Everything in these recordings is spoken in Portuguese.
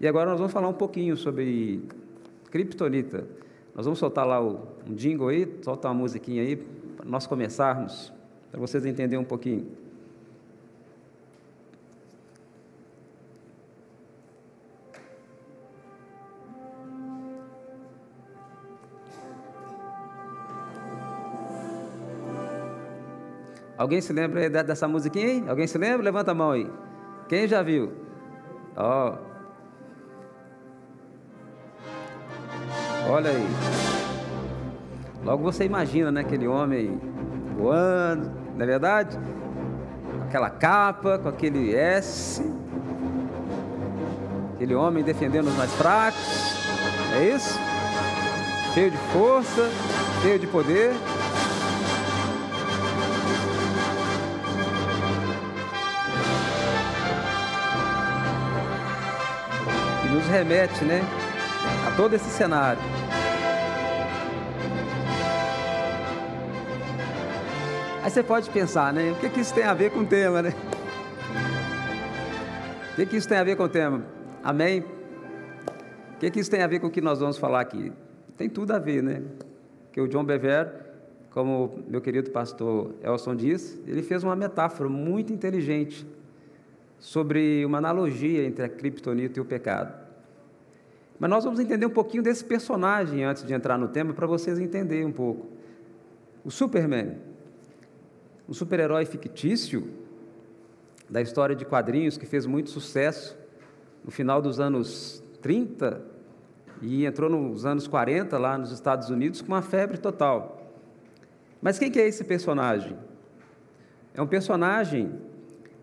E agora nós vamos falar um pouquinho sobre Kryptonita. Nós vamos soltar lá o, um jingle aí, soltar uma musiquinha aí, para nós começarmos, para vocês entenderem um pouquinho. Alguém se lembra dessa musiquinha aí? Alguém se lembra? Levanta a mão aí. Quem já viu? Ó. Oh. Olha aí. Logo você imagina, né, aquele homem voando, não é verdade? Aquela capa, com aquele S. Aquele homem defendendo os mais fracos. É isso? Cheio de força, cheio de poder. nos remete né, a todo esse cenário. Aí você pode pensar, né? O que, que isso tem a ver com o tema, né? O que, que isso tem a ver com o tema? Amém? O que, que isso tem a ver com o que nós vamos falar aqui? Tem tudo a ver, né? Que o John Bever, como meu querido pastor Elson disse, ele fez uma metáfora muito inteligente sobre uma analogia entre a criptonita e o pecado. Mas nós vamos entender um pouquinho desse personagem antes de entrar no tema, para vocês entenderem um pouco. O Superman, um super-herói fictício da história de quadrinhos que fez muito sucesso no final dos anos 30 e entrou nos anos 40 lá nos Estados Unidos com uma febre total. Mas quem que é esse personagem? É um personagem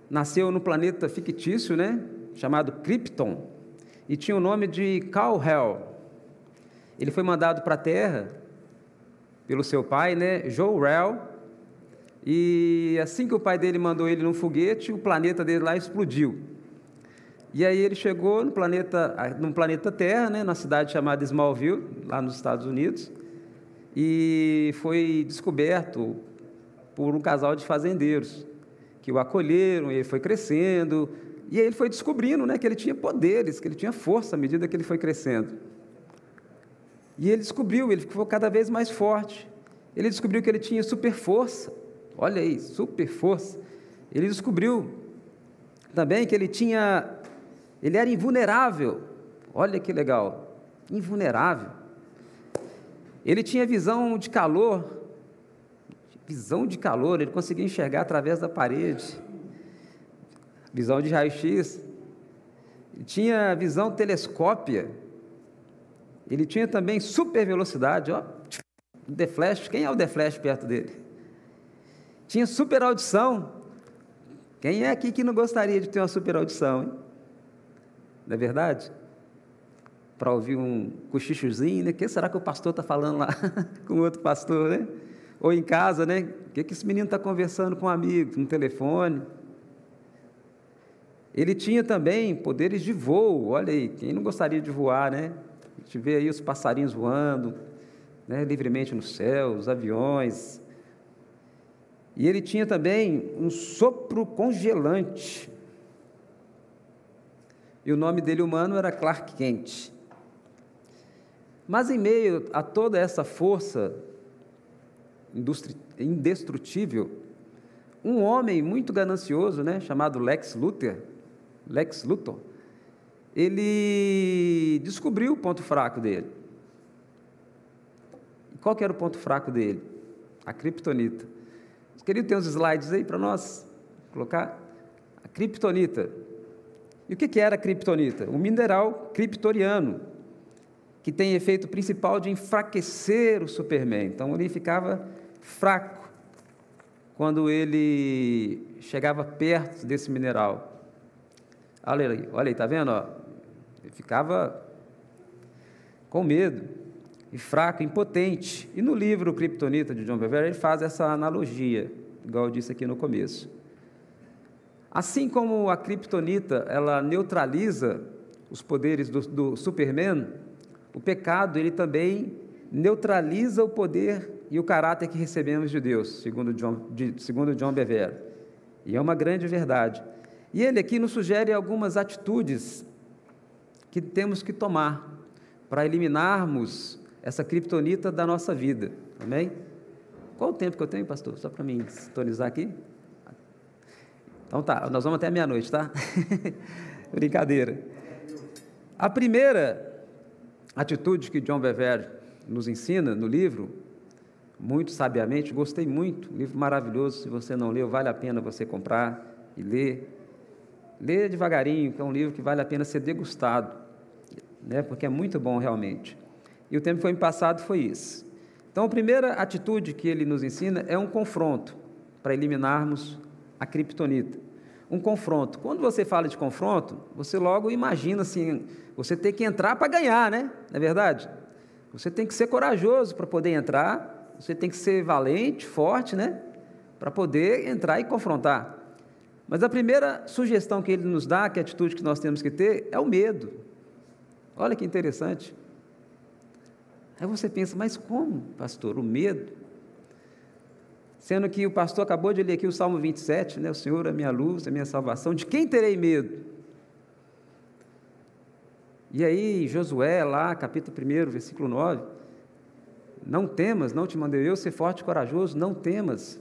nasceu no planeta fictício, né, chamado Krypton e tinha o nome de Kal-El. Ele foi mandado para a Terra pelo seu pai, né, Jor-El, e assim que o pai dele mandou ele num foguete, o planeta dele lá explodiu. E aí ele chegou no planeta, no planeta Terra, né, na cidade chamada Smallville, lá nos Estados Unidos, e foi descoberto por um casal de fazendeiros que o acolheram, e ele foi crescendo, e aí ele foi descobrindo né, que ele tinha poderes, que ele tinha força à medida que ele foi crescendo. E ele descobriu, ele ficou cada vez mais forte. Ele descobriu que ele tinha super força. Olha aí, super força. Ele descobriu também que ele tinha, ele era invulnerável. Olha que legal, invulnerável. Ele tinha visão de calor, visão de calor, ele conseguia enxergar através da parede visão de raio-x, tinha visão telescópia, ele tinha também super velocidade, ó, The Flash, quem é o The Flash perto dele? Tinha super audição, quem é aqui que não gostaria de ter uma super audição, hein? Não é verdade? Para ouvir um cochichozinho, né? O que será que o pastor está falando lá com outro pastor, né? Ou em casa, né? O que, que esse menino está conversando com um amigo, no telefone? Ele tinha também poderes de voo, olha aí, quem não gostaria de voar, né? A gente vê aí os passarinhos voando né, livremente no céu, os aviões. E ele tinha também um sopro congelante. E o nome dele humano era Clark Kent. Mas em meio a toda essa força indestrutível, um homem muito ganancioso, né, chamado Lex Luthor, Lex Luthor, ele descobriu o ponto fraco dele. Qual que era o ponto fraco dele? A criptonita. Querido, tem uns slides aí para nós colocar? A criptonita. E o que, que era a criptonita? Um mineral criptoriano, que tem efeito principal de enfraquecer o Superman. Então ele ficava fraco quando ele chegava perto desse mineral. Olha aí, olha aí, tá vendo? Ó? Ele ficava com medo, e fraco, impotente. E no livro Kryptonita de John Bevere, ele faz essa analogia, igual eu disse aqui no começo. Assim como a Kryptonita, ela neutraliza os poderes do, do Superman, o pecado, ele também neutraliza o poder e o caráter que recebemos de Deus, segundo John, de, segundo John Bevere. E é uma grande verdade. E ele aqui nos sugere algumas atitudes que temos que tomar para eliminarmos essa criptonita da nossa vida. Amém? Qual o tempo que eu tenho, pastor? Só para mim sintonizar aqui. Então tá, nós vamos até meia-noite, tá? Brincadeira. A primeira atitude que John Bever nos ensina no livro, muito sabiamente, gostei muito, livro maravilhoso, se você não leu, vale a pena você comprar e ler. Lê devagarinho, que é um livro que vale a pena ser degustado, né, porque é muito bom realmente. E o tempo que foi me passado foi isso. Então, a primeira atitude que ele nos ensina é um confronto, para eliminarmos a criptonita. Um confronto. Quando você fala de confronto, você logo imagina assim, você tem que entrar para ganhar, né? Não é verdade? Você tem que ser corajoso para poder entrar, você tem que ser valente, forte, né? Para poder entrar e confrontar. Mas a primeira sugestão que ele nos dá, que é a atitude que nós temos que ter, é o medo. Olha que interessante. Aí você pensa, mas como, pastor, o medo? Sendo que o pastor acabou de ler aqui o Salmo 27, né? O Senhor é minha luz, é minha salvação. De quem terei medo? E aí, Josué, lá, capítulo 1, versículo 9. Não temas, não te mandei eu ser forte e corajoso, não temas.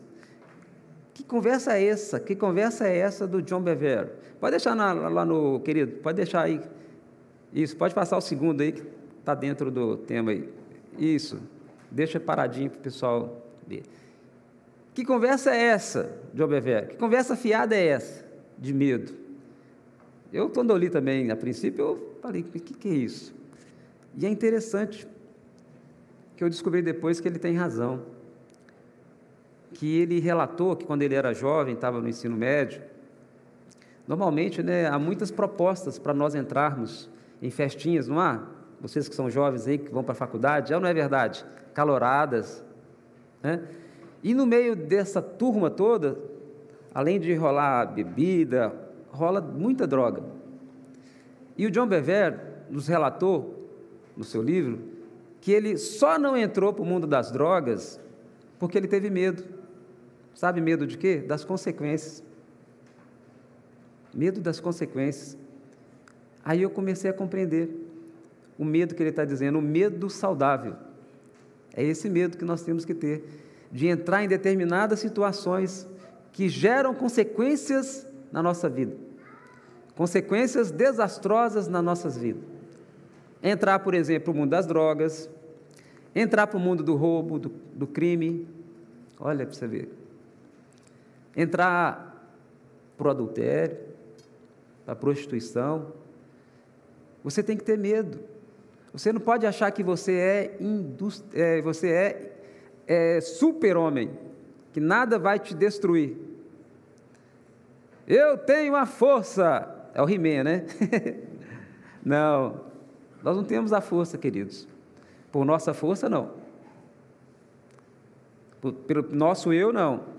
Que conversa é essa? Que conversa é essa do John Bever? Pode deixar na, lá no, querido, pode deixar aí. Isso, pode passar o segundo aí, que está dentro do tema aí. Isso, deixa paradinho para o pessoal ver. Que conversa é essa, John Bever? Que conversa fiada é essa? De medo. Eu, quando eu li também, a princípio, eu falei, o que, que é isso? E é interessante que eu descobri depois que ele tem razão que ele relatou que quando ele era jovem, estava no ensino médio, normalmente né, há muitas propostas para nós entrarmos em festinhas, não há? Vocês que são jovens aí, que vão para a faculdade, já não é verdade? Caloradas. Né? E no meio dessa turma toda, além de rolar bebida, rola muita droga. E o John Bever nos relatou, no seu livro, que ele só não entrou para o mundo das drogas porque ele teve medo. Sabe medo de quê? Das consequências. Medo das consequências. Aí eu comecei a compreender o medo que ele está dizendo, o medo saudável. É esse medo que nós temos que ter, de entrar em determinadas situações que geram consequências na nossa vida, consequências desastrosas nas nossas vidas. Entrar, por exemplo, no mundo das drogas, entrar para o mundo do roubo, do, do crime. Olha para você ver entrar para o adultério, para a prostituição. Você tem que ter medo. Você não pode achar que você é, é você é, é super-homem, que nada vai te destruir. Eu tenho a força. É o He-Man, né? não, nós não temos a força, queridos. Por nossa força, não. Pelo nosso eu, não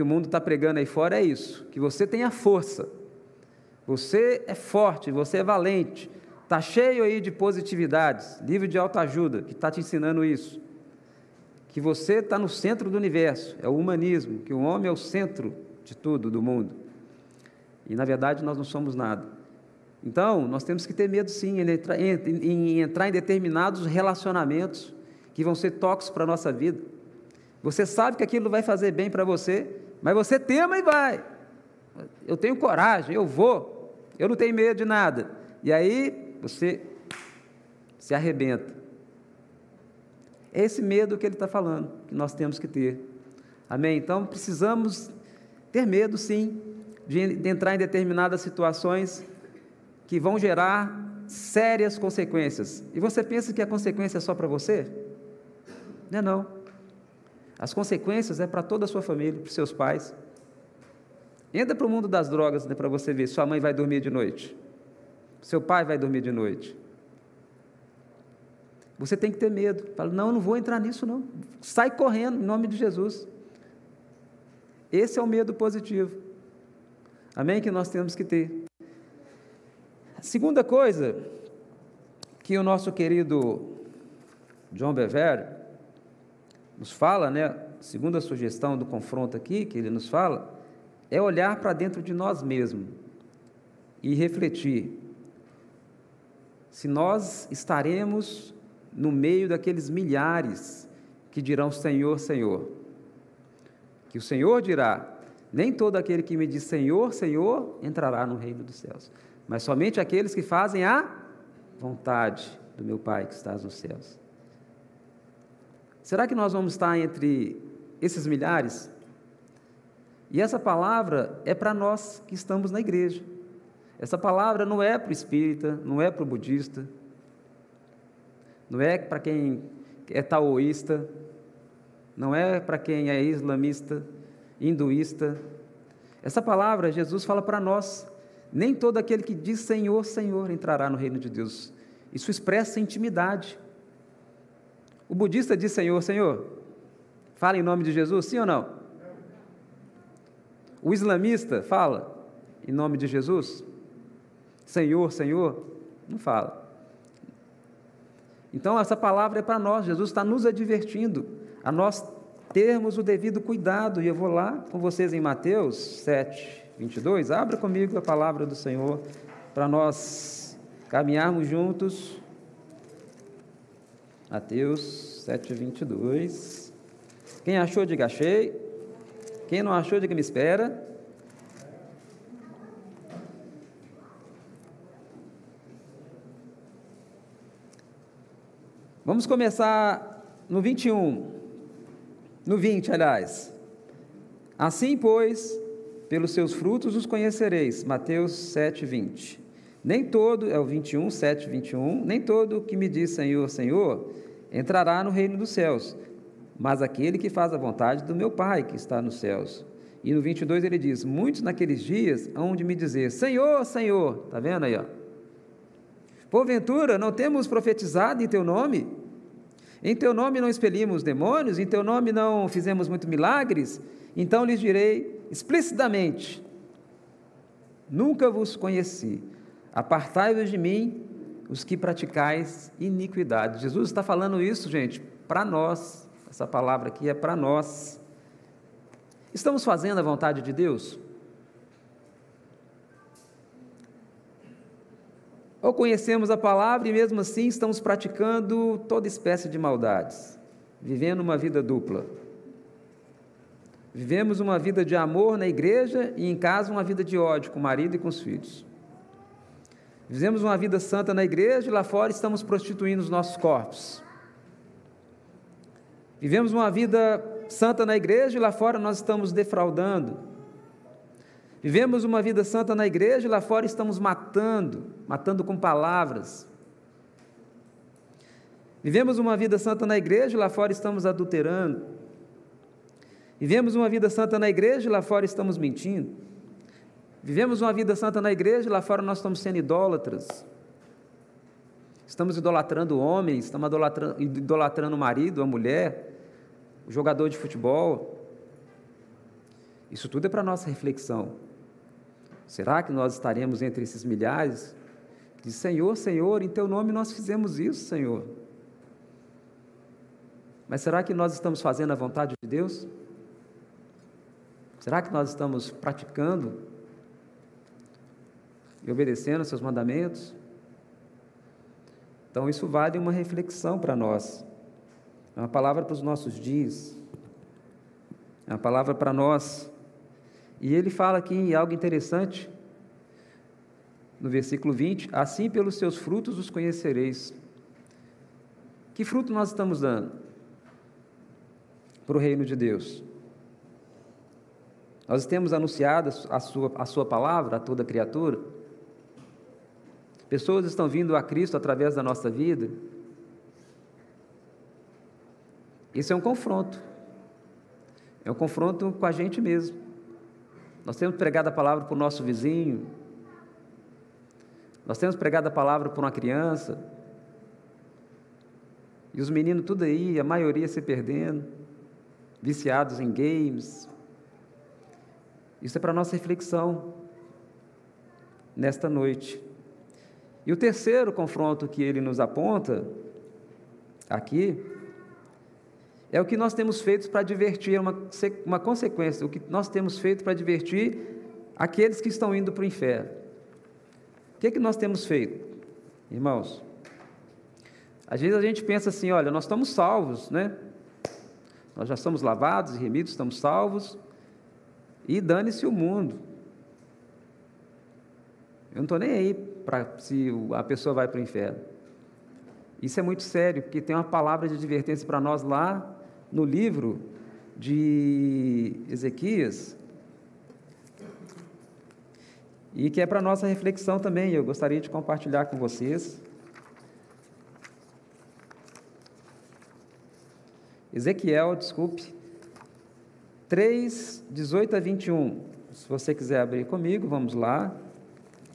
que o mundo está pregando aí fora é isso: que você tenha força, você é forte, você é valente, está cheio aí de positividades, livro de autoajuda que está te ensinando isso. Que você está no centro do universo, é o humanismo, que o homem é o centro de tudo, do mundo. E na verdade nós não somos nada. Então, nós temos que ter medo sim em entrar em, em, entrar em determinados relacionamentos que vão ser tóxicos para a nossa vida você sabe que aquilo vai fazer bem para você, mas você tema e vai. Eu tenho coragem, eu vou. Eu não tenho medo de nada. E aí você se arrebenta. É esse medo que ele está falando, que nós temos que ter. Amém? Então precisamos ter medo, sim, de, de entrar em determinadas situações que vão gerar sérias consequências. E você pensa que a consequência é só para você? Não é não. As consequências é para toda a sua família, para os seus pais. Entra para o mundo das drogas né, para você ver. Sua mãe vai dormir de noite. Seu pai vai dormir de noite. Você tem que ter medo. Fala, não, não vou entrar nisso, não. Sai correndo, em nome de Jesus. Esse é o medo positivo. Amém? Que nós temos que ter. A segunda coisa que o nosso querido John Bever nos fala, né, segundo a sugestão do confronto aqui, que ele nos fala, é olhar para dentro de nós mesmos e refletir. se nós estaremos no meio daqueles milhares que dirão Senhor, Senhor. Que o Senhor dirá: Nem todo aquele que me diz Senhor, Senhor entrará no reino dos céus, mas somente aqueles que fazem a vontade do meu Pai que estás nos céus. Será que nós vamos estar entre esses milhares? E essa palavra é para nós que estamos na igreja. Essa palavra não é para o espírita, não é para o budista, não é para quem é taoísta, não é para quem é islamista, hinduísta. Essa palavra Jesus fala para nós. Nem todo aquele que diz Senhor, Senhor entrará no reino de Deus. Isso expressa intimidade. O budista diz Senhor, Senhor. Fala em nome de Jesus, sim ou não? O islamista fala em nome de Jesus? Senhor, Senhor? Não fala. Então, essa palavra é para nós, Jesus está nos advertindo a nós termos o devido cuidado. E eu vou lá com vocês em Mateus 7, 22. Abra comigo a palavra do Senhor para nós caminharmos juntos. Mateus 7, 22. Quem achou, diga achei. Quem não achou, diga me espera. Vamos começar no 21. No 20, aliás. Assim, pois, pelos seus frutos os conhecereis. Mateus 7, 20. Nem todo, é o 21, 7, 21. Nem todo que me diz Senhor, Senhor, entrará no reino dos céus, mas aquele que faz a vontade do meu Pai que está nos céus. E no 22 ele diz: Muitos naqueles dias hão de me dizer: Senhor, Senhor. Está vendo aí, ó? Porventura, não temos profetizado em teu nome? Em teu nome não expelimos demônios, em teu nome não fizemos muitos milagres, então lhes direi explicitamente: Nunca vos conheci. Apartai-vos de mim, os que praticais iniquidade. Jesus está falando isso, gente, para nós. Essa palavra aqui é para nós. Estamos fazendo a vontade de Deus? Ou conhecemos a palavra e mesmo assim estamos praticando toda espécie de maldades, vivendo uma vida dupla. Vivemos uma vida de amor na igreja e em casa uma vida de ódio com o marido e com os filhos. Vivemos uma vida santa na igreja e lá fora estamos prostituindo os nossos corpos. Vivemos uma vida santa na igreja e lá fora nós estamos defraudando, Vivemos uma vida santa na igreja e lá fora estamos matando, matando com palavras. Vivemos uma vida santa na igreja e lá fora estamos adulterando. Vivemos uma vida santa na igreja e lá fora estamos mentindo. Vivemos uma vida santa na igreja e lá fora nós estamos sendo idólatras. Estamos idolatrando o homem, estamos idolatrando, idolatrando o marido, a mulher, o jogador de futebol. Isso tudo é para nossa reflexão. Será que nós estaremos entre esses milhares? Diz, Senhor, Senhor, em teu nome nós fizemos isso, Senhor. Mas será que nós estamos fazendo a vontade de Deus? Será que nós estamos praticando e obedecendo seus mandamentos? Então, isso vale uma reflexão para nós. É uma palavra para os nossos dias. É uma palavra para nós e ele fala aqui algo interessante, no versículo 20: Assim pelos seus frutos os conhecereis. Que fruto nós estamos dando para o reino de Deus? Nós temos anunciado a sua, a sua palavra a toda criatura. Pessoas estão vindo a Cristo através da nossa vida. Isso é um confronto. É um confronto com a gente mesmo. Nós temos pregado a palavra para o nosso vizinho. Nós temos pregado a palavra para uma criança. E os meninos tudo aí, a maioria se perdendo, viciados em games. Isso é para nossa reflexão nesta noite. E o terceiro confronto que ele nos aponta aqui é o que nós temos feito para divertir, é uma, uma consequência, o que nós temos feito para divertir aqueles que estão indo para o inferno. O que, é que nós temos feito, irmãos? Às vezes a gente pensa assim, olha, nós estamos salvos, né? Nós já somos lavados e remidos, estamos salvos, e dane-se o mundo. Eu não estou nem aí para se a pessoa vai para o inferno. Isso é muito sério, porque tem uma palavra de advertência para nós lá no livro de Ezequias, e que é para nossa reflexão também. Eu gostaria de compartilhar com vocês. Ezequiel, desculpe, 3, 18 a 21. Se você quiser abrir comigo, vamos lá,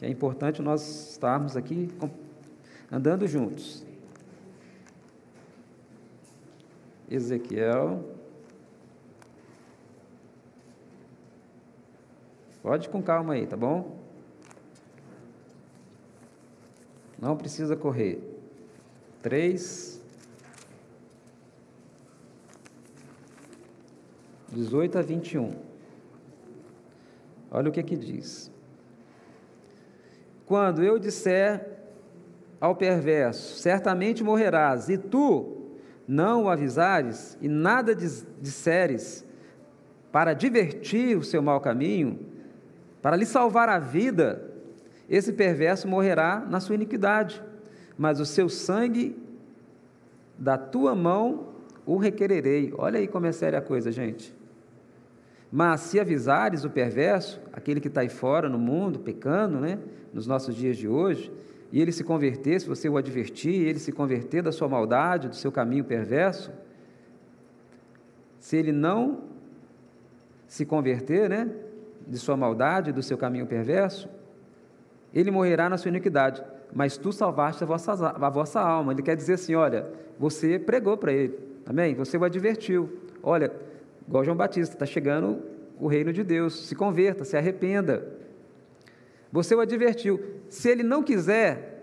é importante nós estarmos aqui andando juntos. Ezequiel. Pode com calma aí, tá bom? Não precisa correr. 3, 18 a 21. Olha o que que diz. Quando eu disser ao perverso, certamente morrerás, e tu não o avisares, e nada disseres para divertir o seu mau caminho, para lhe salvar a vida, esse perverso morrerá na sua iniquidade, mas o seu sangue da tua mão o requererei. Olha aí como é séria a coisa, gente. Mas se avisares o perverso, aquele que está aí fora no mundo, pecando, né, nos nossos dias de hoje, e ele se converter, se você o advertir, ele se converter da sua maldade, do seu caminho perverso, se ele não se converter, né, de sua maldade, do seu caminho perverso, ele morrerá na sua iniquidade, mas tu salvaste a vossa, a vossa alma. Ele quer dizer assim: olha, você pregou para ele, amém? Você o advertiu. Olha, igual João Batista, está chegando o reino de Deus, se converta, se arrependa. Você o advertiu. Se ele não quiser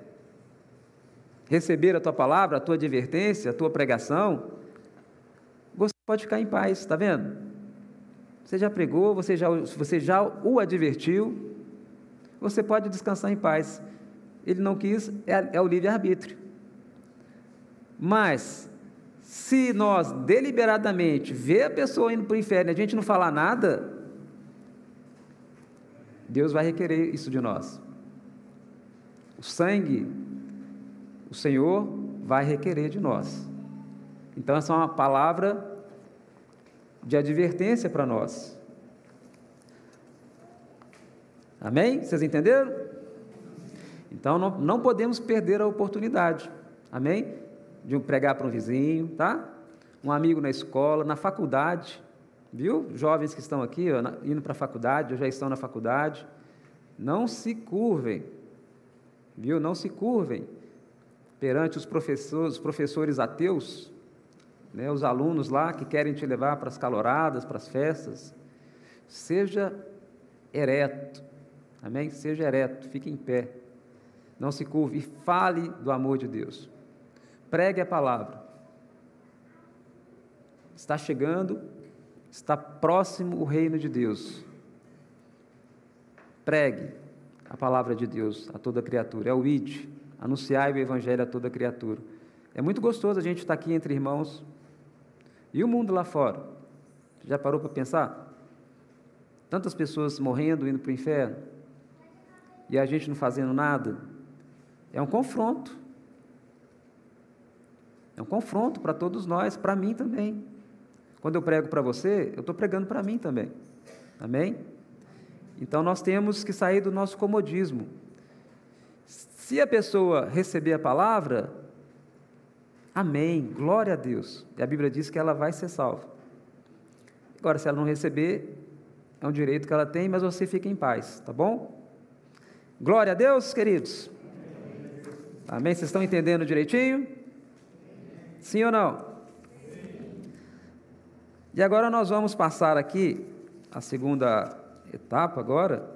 receber a tua palavra, a tua advertência, a tua pregação, você pode ficar em paz, está vendo? Você já pregou, você já, você já o advertiu, você pode descansar em paz. Ele não quis, é, é o livre-arbítrio. Mas, se nós deliberadamente ver a pessoa indo para o inferno e a gente não falar nada, Deus vai requerer isso de nós. O sangue, o Senhor vai requerer de nós. Então, essa é uma palavra de advertência para nós. Amém? Vocês entenderam? Então não, não podemos perder a oportunidade. Amém? De pregar para um vizinho, tá? Um amigo na escola, na faculdade. Viu? Jovens que estão aqui, ó, indo para a faculdade, ou já estão na faculdade. Não se curvem. Viu? Não se curvem perante os professores, os professores ateus, né, os alunos lá que querem te levar para as caloradas, para as festas. Seja ereto, Amém? Seja ereto, fique em pé. Não se curve e fale do amor de Deus. Pregue a palavra. Está chegando, está próximo o reino de Deus. Pregue a palavra de Deus a toda criatura. É o id, anunciai o evangelho a toda criatura. É muito gostoso a gente estar aqui entre irmãos. E o mundo lá fora? Já parou para pensar? Tantas pessoas morrendo, indo para o inferno e a gente não fazendo nada, é um confronto. É um confronto para todos nós, para mim também. Quando eu prego para você, eu estou pregando para mim também. Amém? Então nós temos que sair do nosso comodismo. Se a pessoa receber a palavra, amém, glória a Deus. E a Bíblia diz que ela vai ser salva. Agora, se ela não receber, é um direito que ela tem, mas você fica em paz, tá bom? Glória a Deus, queridos. Amém? Vocês estão entendendo direitinho? Sim ou não? E agora nós vamos passar aqui a segunda etapa agora,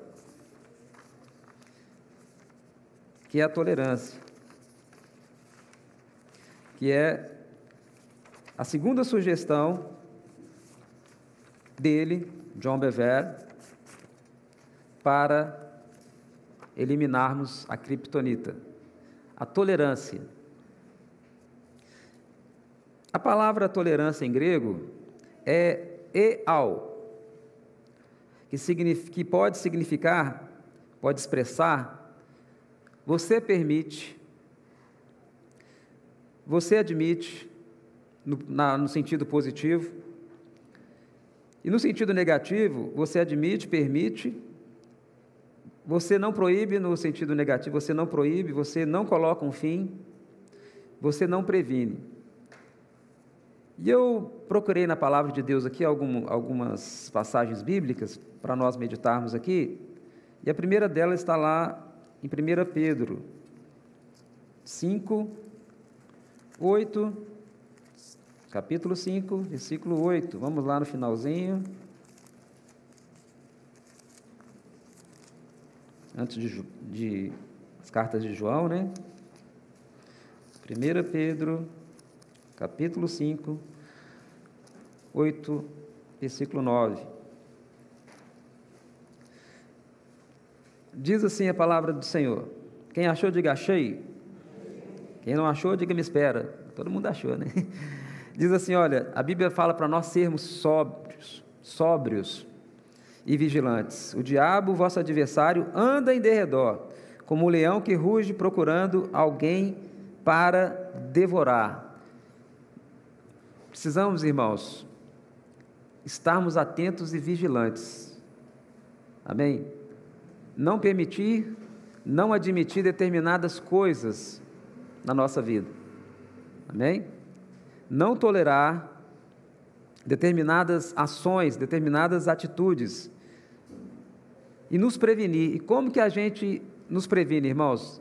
que é a tolerância. Que é a segunda sugestão dele, John Bever, para eliminarmos a criptonita. A tolerância. A palavra tolerância em grego é eal, que, que pode significar, pode expressar, você permite, você admite, no, na, no sentido positivo, e no sentido negativo, você admite, permite, você não proíbe no sentido negativo, você não proíbe, você não coloca um fim, você não previne. E eu procurei na palavra de Deus aqui algum, algumas passagens bíblicas para nós meditarmos aqui, e a primeira delas está lá em 1 Pedro 5, 8, capítulo 5, versículo 8. Vamos lá no finalzinho. Antes de, de as cartas de João, né? 1 Pedro, capítulo 5, 8, versículo 9. Diz assim a palavra do Senhor: Quem achou, diga achei. Quem não achou, diga me espera. Todo mundo achou, né? Diz assim: olha, a Bíblia fala para nós sermos sóbrios, sóbrios e vigilantes. O diabo, vosso adversário, anda em derredor, como o um leão que ruge procurando alguém para devorar. Precisamos, irmãos, estarmos atentos e vigilantes. Amém? Não permitir, não admitir determinadas coisas na nossa vida. Amém? Não tolerar determinadas ações, determinadas atitudes e nos prevenir. E como que a gente nos previne, irmãos?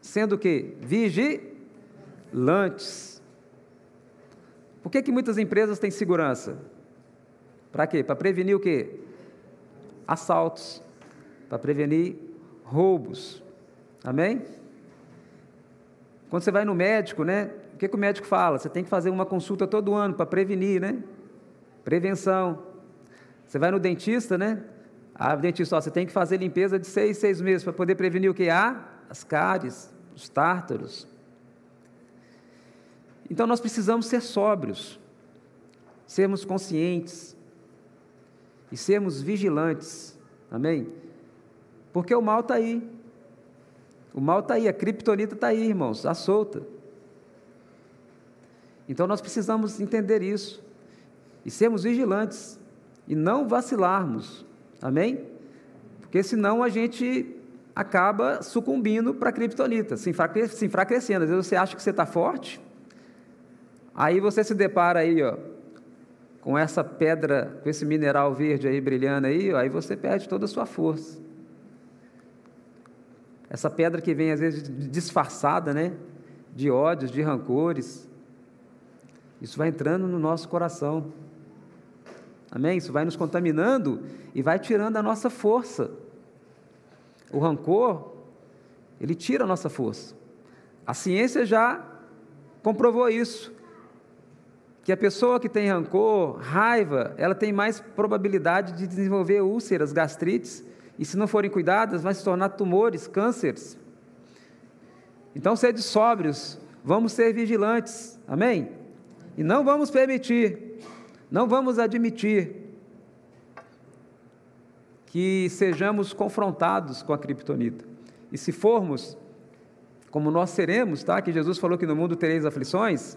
Sendo que vigilantes. Por que, que muitas empresas têm segurança? Para quê? Para prevenir o quê? Assaltos, para prevenir roubos. Amém? Quando você vai no médico, né? O que, que o médico fala? Você tem que fazer uma consulta todo ano para prevenir, né? Prevenção. Você vai no dentista, né? Ah, dentista, ó, você tem que fazer limpeza de seis, seis meses para poder prevenir o que? Ah, as cáries, os tártaros. Então nós precisamos ser sóbrios, sermos conscientes e sermos vigilantes. Amém? Porque o mal está aí. O mal está aí, a criptonita está aí, irmãos, está solta. Então nós precisamos entender isso e sermos vigilantes e não vacilarmos, amém? Porque senão a gente acaba sucumbindo para a criptonita, se enfraquecendo. Às vezes você acha que você está forte, aí você se depara aí, ó, com essa pedra, com esse mineral verde aí brilhando aí, ó, aí você perde toda a sua força. Essa pedra que vem às vezes disfarçada, né, de ódios, de rancores, isso vai entrando no nosso coração. Amém? Isso vai nos contaminando e vai tirando a nossa força. O rancor, ele tira a nossa força. A ciência já comprovou isso. Que a pessoa que tem rancor, raiva, ela tem mais probabilidade de desenvolver úlceras, gastrites, e se não forem cuidadas, vai se tornar tumores, cânceres. Então, sede sóbrios, vamos ser vigilantes, amém? E não vamos permitir, não vamos admitir que sejamos confrontados com a criptonita. E se formos, como nós seremos, tá? Que Jesus falou que no mundo tereis aflições,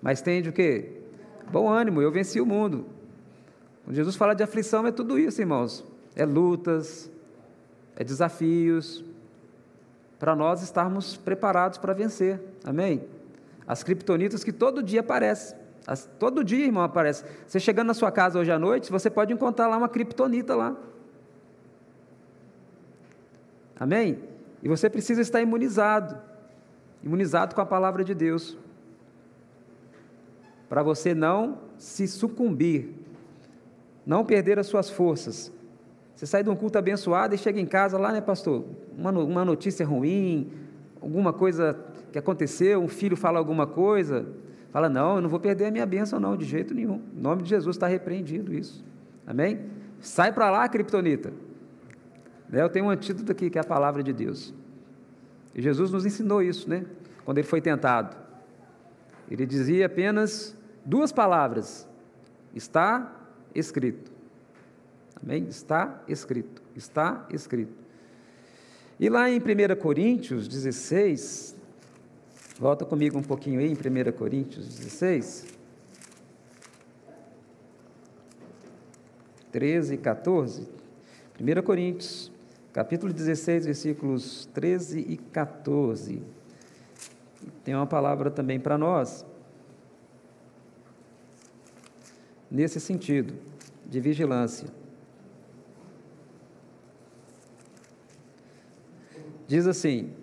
mas tende o quê? Bom ânimo, eu venci o mundo. Quando Jesus fala de aflição, é tudo isso, irmãos. É lutas, é desafios, para nós estarmos preparados para vencer. Amém? As criptonitas que todo dia aparecem. As, todo dia, irmão, aparece. Você chegando na sua casa hoje à noite, você pode encontrar lá uma criptonita lá. Amém? E você precisa estar imunizado. Imunizado com a palavra de Deus. Para você não se sucumbir, não perder as suas forças. Você sai de um culto abençoado e chega em casa lá, né, pastor? Uma, uma notícia ruim, alguma coisa que aconteceu, um filho fala alguma coisa, fala: Não, eu não vou perder a minha bênção, não, de jeito nenhum. Em nome de Jesus está repreendido isso. Amém? Sai para lá, criptonita. Né, eu tenho um antídoto aqui, que é a palavra de Deus. E Jesus nos ensinou isso, né? Quando ele foi tentado. Ele dizia apenas duas palavras: está escrito. Amém? Está escrito. Está escrito. E lá em 1 Coríntios 16, volta comigo um pouquinho aí em 1 Coríntios 16. 13 e 14. 1 Coríntios, capítulo 16, versículos 13 e 14. Tem uma palavra também para nós, nesse sentido, de vigilância. Diz assim: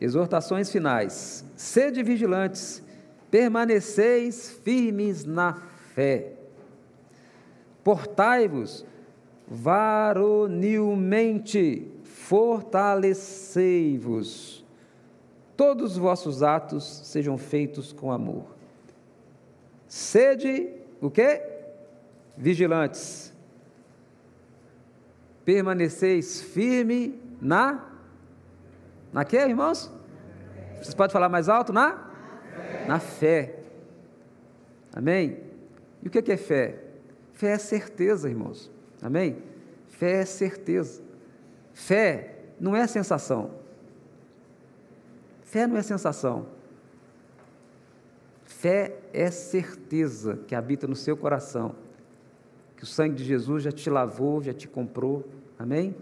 exortações finais, sede vigilantes, permaneceis firmes na fé Portai-vos varonilmente, fortalecei-vos. Todos os vossos atos sejam feitos com amor. Sede o quê? Vigilantes. Permaneceis firme na na quê, irmãos? Vocês podem falar mais alto? Na fé. Na fé. Amém? E o que é fé? Fé é certeza, irmãos. Amém? Fé é certeza. Fé não é sensação. Fé não é sensação. Fé é certeza que habita no seu coração. Que o sangue de Jesus já te lavou, já te comprou. Amém?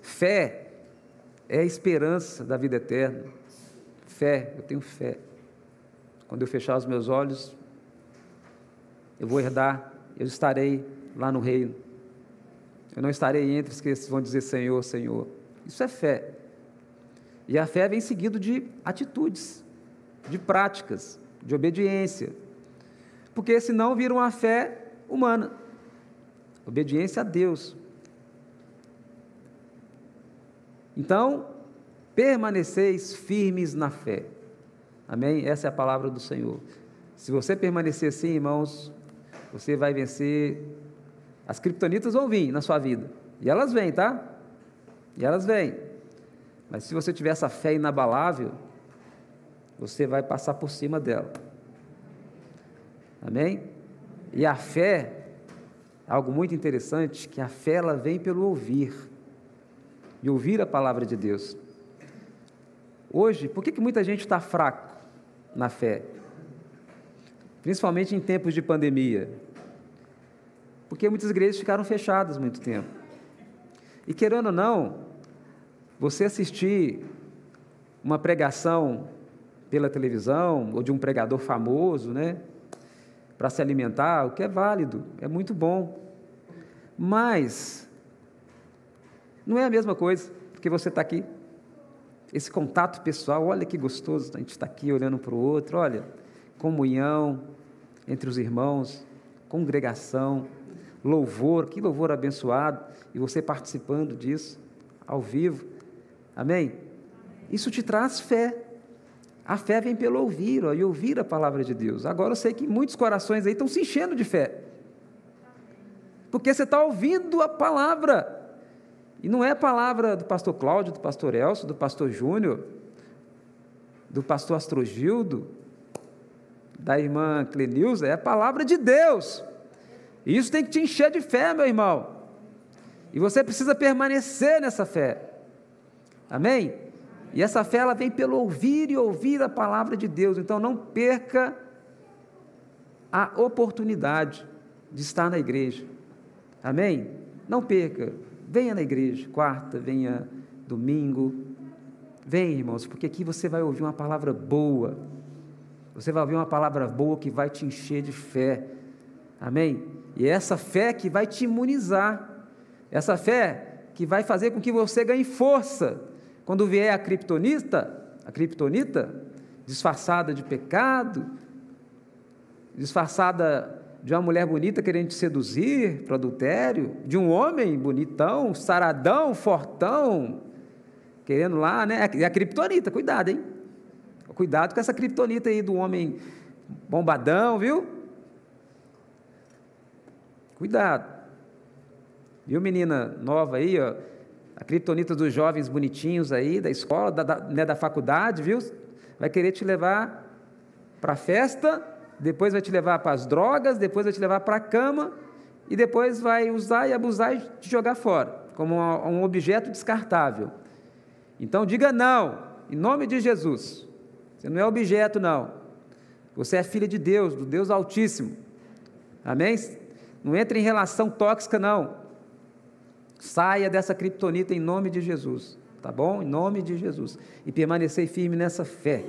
Fé é a esperança da vida eterna. Fé, eu tenho fé. Quando eu fechar os meus olhos, eu vou herdar, eu estarei lá no reino. Eu não estarei entre os que vão dizer Senhor, Senhor. Isso é fé. E a fé vem seguido de atitudes, de práticas, de obediência. Porque senão vira uma fé humana. Obediência a Deus. Então, permaneceis firmes na fé. Amém? Essa é a palavra do Senhor. Se você permanecer assim, irmãos, você vai vencer. As criptonitas vão vir na sua vida. E elas vêm, tá? E elas vêm. Mas se você tiver essa fé inabalável, você vai passar por cima dela. Amém? E a fé, algo muito interessante, que a fé ela vem pelo ouvir. E ouvir a palavra de Deus. Hoje, por que, que muita gente está fraco? na fé, principalmente em tempos de pandemia, porque muitas igrejas ficaram fechadas muito tempo. E querendo ou não, você assistir uma pregação pela televisão ou de um pregador famoso, né, para se alimentar, o que é válido, é muito bom. Mas não é a mesma coisa, porque você está aqui esse contato pessoal, olha que gostoso, a gente está aqui olhando para o outro, olha, comunhão entre os irmãos, congregação, louvor, que louvor abençoado, e você participando disso, ao vivo, amém? Isso te traz fé. A fé vem pelo ouvir, ó, e ouvir a palavra de Deus. Agora eu sei que muitos corações aí estão se enchendo de fé, porque você está ouvindo a palavra. E não é a palavra do pastor Cláudio, do pastor Elcio, do pastor Júnior, do pastor Astrogildo, da irmã Clenilza, é a palavra de Deus. E isso tem que te encher de fé, meu irmão. E você precisa permanecer nessa fé. Amém? E essa fé ela vem pelo ouvir e ouvir a palavra de Deus. Então não perca a oportunidade de estar na igreja. Amém? Não perca. Venha na igreja, quarta, venha domingo. Venha, irmãos, porque aqui você vai ouvir uma palavra boa. Você vai ouvir uma palavra boa que vai te encher de fé. Amém? E é essa fé que vai te imunizar. Essa fé que vai fazer com que você ganhe força. Quando vier a criptonita, a criptonita, disfarçada de pecado, disfarçada de uma mulher bonita querendo te seduzir para adultério, de um homem bonitão, saradão, fortão, querendo lá, né? É a criptonita, cuidado, hein? Cuidado com essa criptonita aí do homem bombadão, viu? Cuidado. Viu, menina nova aí, ó? A criptonita dos jovens bonitinhos aí, da escola, da, da, né, da faculdade, viu? Vai querer te levar para a festa, depois vai te levar para as drogas, depois vai te levar para a cama, e depois vai usar e abusar e te jogar fora, como um objeto descartável. Então diga não, em nome de Jesus. Você não é objeto, não. Você é filha de Deus, do Deus Altíssimo. Amém? Não entre em relação tóxica, não. Saia dessa criptonita em nome de Jesus, tá bom? Em nome de Jesus. E permanecer firme nessa fé.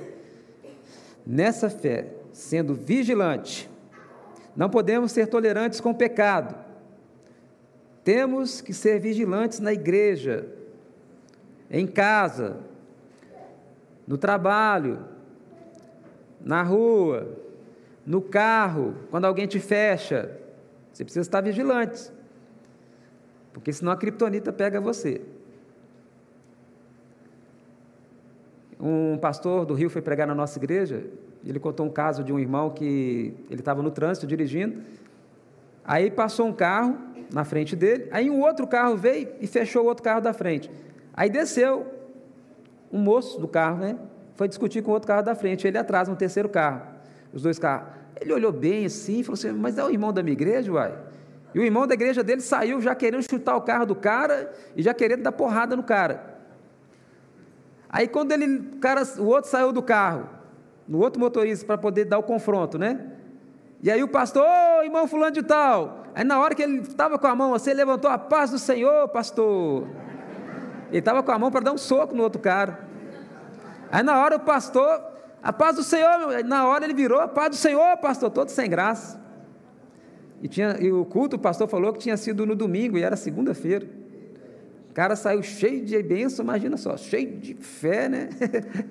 Nessa fé, sendo vigilante. Não podemos ser tolerantes com o pecado. Temos que ser vigilantes na igreja, em casa, no trabalho, na rua, no carro, quando alguém te fecha. Você precisa estar vigilante. Porque senão a criptonita pega você. Um pastor do Rio foi pregar na nossa igreja, e ele contou um caso de um irmão que ele estava no trânsito dirigindo, aí passou um carro na frente dele, aí um outro carro veio e fechou o outro carro da frente. Aí desceu um moço do carro, né? Foi discutir com o outro carro da frente, ele atrás, no terceiro carro, os dois carros. Ele olhou bem assim e falou assim: Mas é o irmão da minha igreja, uai? E o irmão da igreja dele saiu já querendo chutar o carro do cara e já querendo dar porrada no cara. Aí quando ele, o, cara, o outro saiu do carro, no outro motorista, para poder dar o confronto, né? E aí o pastor, ô oh, irmão fulano de tal. Aí na hora que ele estava com a mão, você levantou a paz do Senhor, pastor. Ele estava com a mão para dar um soco no outro cara. Aí na hora o pastor, a paz do Senhor, na hora ele virou, a paz do Senhor, pastor, todo sem graça. E, tinha, e o culto, o pastor falou que tinha sido no domingo e era segunda-feira. O cara saiu cheio de bênção, imagina só, cheio de fé, né?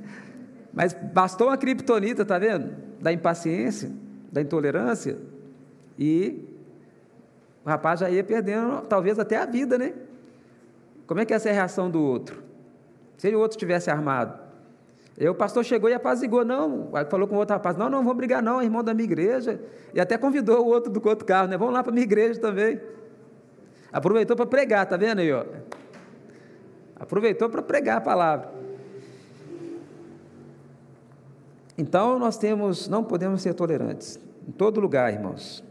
Mas bastou uma criptonita, tá vendo? Da impaciência, da intolerância, e o rapaz já ia perdendo, talvez até a vida, né? Como é que é essa reação do outro? Se o outro tivesse armado. E o pastor chegou e apazigou, não, falou com o outro rapaz, não, não vou brigar não, é irmão da minha igreja, e até convidou o outro do outro carro, né, vamos lá para a minha igreja também. Aproveitou para pregar, tá vendo aí, ó? Aproveitou para pregar a palavra. Então, nós temos, não podemos ser tolerantes, em todo lugar, irmãos.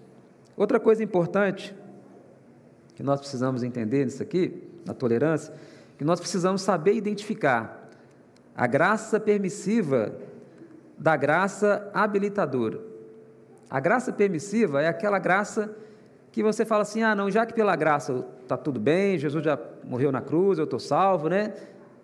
Outra coisa importante, que nós precisamos entender nisso aqui, na tolerância, que nós precisamos saber identificar a graça permissiva da graça habilitadora. A graça permissiva é aquela graça que você fala assim: ah, não, já que pela graça está tudo bem, Jesus já morreu na cruz, eu estou salvo, né?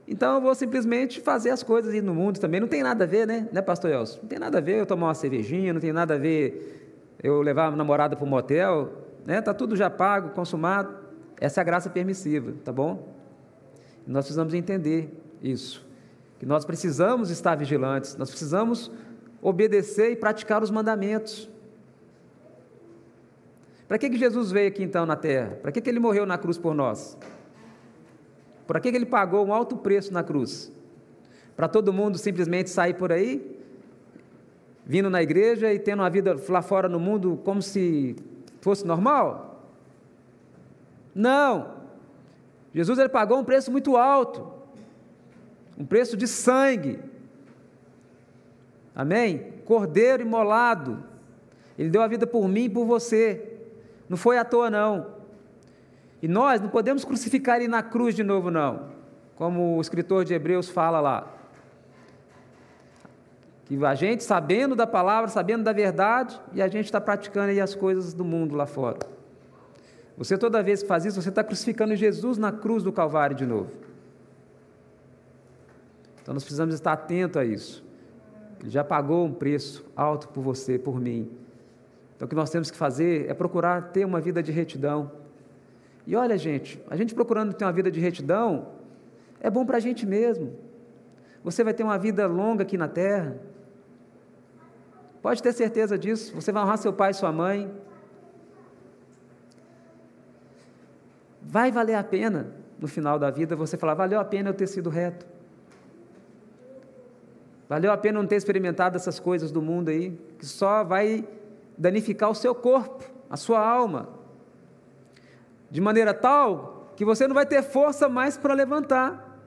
Então eu vou simplesmente fazer as coisas aí no mundo também. Não tem nada a ver, né, né Pastor Elcio? Não tem nada a ver eu tomar uma cervejinha, não tem nada a ver eu levar a namorada para um motel, né? Está tudo já pago, consumado. Essa é a graça permissiva, tá bom? Nós precisamos entender isso que nós precisamos estar vigilantes, nós precisamos obedecer e praticar os mandamentos. Para que, que Jesus veio aqui então na terra? Para que, que ele morreu na cruz por nós? Para que, que ele pagou um alto preço na cruz? Para todo mundo simplesmente sair por aí, vindo na igreja e tendo uma vida lá fora no mundo como se fosse normal? Não! Jesus ele pagou um preço muito alto um preço de sangue. Amém? Cordeiro imolado. Ele deu a vida por mim e por você. Não foi à toa, não. E nós não podemos crucificar ele na cruz de novo, não. Como o escritor de Hebreus fala lá. Que a gente, sabendo da palavra, sabendo da verdade, e a gente está praticando aí as coisas do mundo lá fora. Você, toda vez que faz isso, você está crucificando Jesus na cruz do Calvário de novo. Então nós precisamos estar atentos a isso. Ele já pagou um preço alto por você, por mim. Então o que nós temos que fazer é procurar ter uma vida de retidão. E olha, gente, a gente procurando ter uma vida de retidão é bom para a gente mesmo. Você vai ter uma vida longa aqui na terra. Pode ter certeza disso. Você vai honrar seu pai e sua mãe. Vai valer a pena no final da vida você falar: valeu a pena eu ter sido reto. Valeu a pena não ter experimentado essas coisas do mundo aí, que só vai danificar o seu corpo, a sua alma, de maneira tal que você não vai ter força mais para levantar.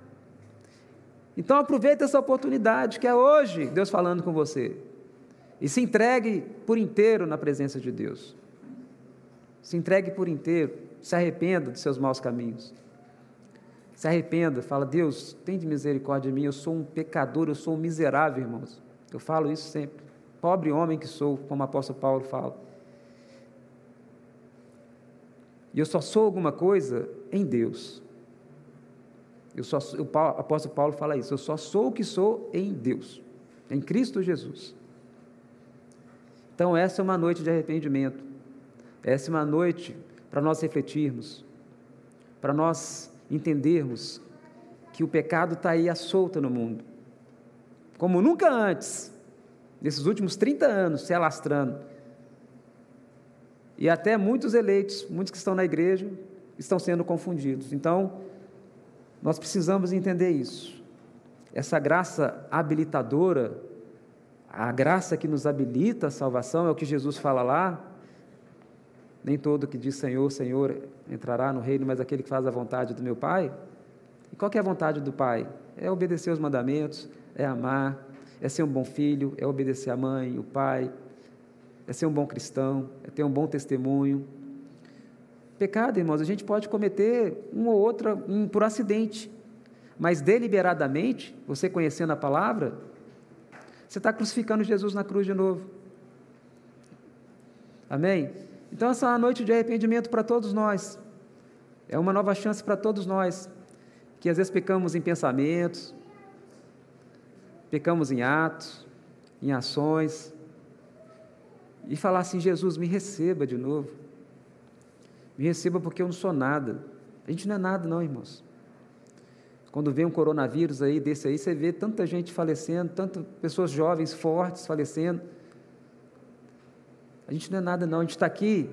Então aproveite essa oportunidade que é hoje, Deus falando com você. E se entregue por inteiro na presença de Deus. Se entregue por inteiro, se arrependa dos seus maus caminhos. Se arrependa, fala: Deus, tem de misericórdia de mim, eu sou um pecador, eu sou um miserável, irmãos. Eu falo isso sempre. Pobre homem que sou, como o apóstolo Paulo fala. E eu só sou alguma coisa em Deus. Eu só, o apóstolo Paulo fala isso, eu só sou o que sou em Deus, em Cristo Jesus. Então, essa é uma noite de arrependimento, essa é uma noite para nós refletirmos, para nós entendermos que o pecado está aí à solta no mundo, como nunca antes, nesses últimos 30 anos, se alastrando. E até muitos eleitos, muitos que estão na igreja, estão sendo confundidos. Então, nós precisamos entender isso. Essa graça habilitadora, a graça que nos habilita a salvação, é o que Jesus fala lá. Nem todo que diz Senhor, Senhor entrará no reino, mas aquele que faz a vontade do meu Pai. E qual é a vontade do Pai? É obedecer os mandamentos, é amar, é ser um bom filho, é obedecer a mãe, o pai, é ser um bom cristão, é ter um bom testemunho, Pecado, irmãos, a gente pode cometer um ou outro um, por acidente, mas deliberadamente, você conhecendo a palavra, você está crucificando Jesus na cruz de novo. Amém? Então, essa é uma noite de arrependimento para todos nós. É uma nova chance para todos nós, que às vezes pecamos em pensamentos, pecamos em atos, em ações, e falar assim: Jesus, me receba de novo. Me receba porque eu não sou nada. A gente não é nada, não, irmãos. Quando vem um coronavírus aí, desse aí, você vê tanta gente falecendo, tantas pessoas jovens, fortes, falecendo. A gente não é nada, não. A gente está aqui,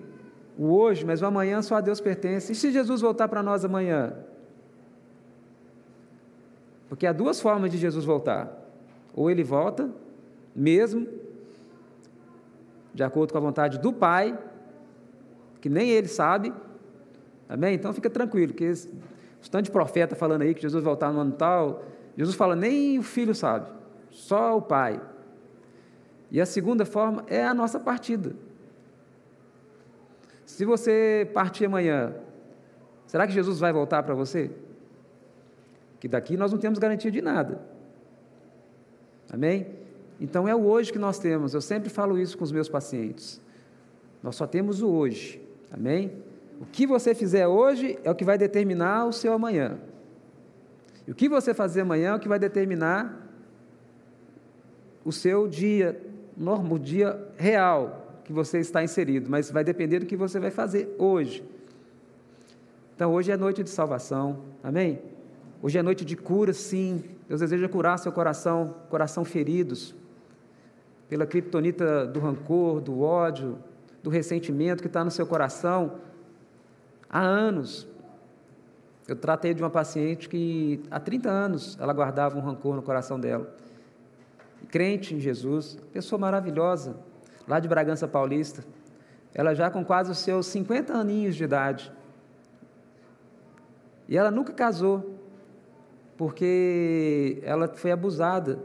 o hoje, mas o amanhã só a Deus pertence. E se Jesus voltar para nós amanhã? Porque há duas formas de Jesus voltar. Ou ele volta, mesmo, de acordo com a vontade do Pai, que nem ele sabe. Amém? Então fica tranquilo, que tanto de profeta falando aí que Jesus voltar no ano tal, Jesus fala, nem o filho sabe, só o pai. E a segunda forma é a nossa partida. Se você partir amanhã, será que Jesus vai voltar para você? Que daqui nós não temos garantia de nada. Amém? Então é o hoje que nós temos. Eu sempre falo isso com os meus pacientes. Nós só temos o hoje. Amém? O que você fizer hoje é o que vai determinar o seu amanhã. E o que você fazer amanhã é o que vai determinar o seu dia o dia real que você está inserido, mas vai depender do que você vai fazer hoje. Então, hoje é noite de salvação, amém? Hoje é noite de cura, sim. Deus deseja curar seu coração, coração feridos, pela criptonita do rancor, do ódio, do ressentimento que está no seu coração há anos. Eu tratei de uma paciente que há 30 anos ela guardava um rancor no coração dela. Crente em Jesus, pessoa maravilhosa, lá de Bragança Paulista. Ela já com quase os seus 50 aninhos de idade. E ela nunca casou, porque ela foi abusada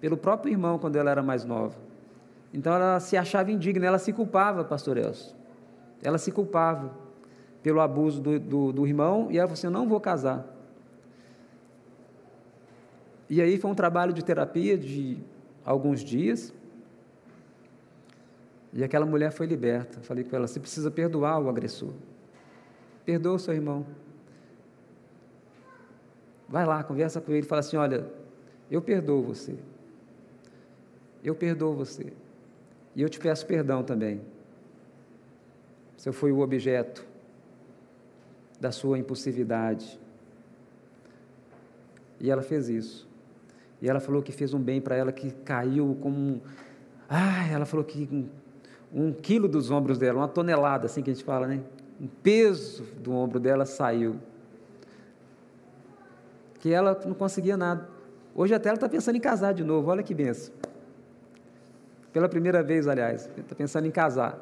pelo próprio irmão quando ela era mais nova. Então ela se achava indigna, ela se culpava, pastor Elcio. Ela se culpava pelo abuso do, do, do irmão e ela falou assim: Eu não vou casar. E aí foi um trabalho de terapia de alguns dias. E aquela mulher foi liberta. Falei com ela: Você precisa perdoar o agressor. Perdoa o seu irmão. Vai lá, conversa com ele fala assim: Olha, eu perdoo você. Eu perdoo você. E eu te peço perdão também, se eu fui o objeto da sua impulsividade. E ela fez isso. E ela falou que fez um bem para ela que caiu como. Ah, ela falou que um, quilo dos ombros dela, uma tonelada, assim que a gente fala, né? Um peso do ombro dela saiu. Que ela não conseguia nada. Hoje até ela está pensando em casar de novo, olha que benção. Pela primeira vez, aliás, está pensando em casar.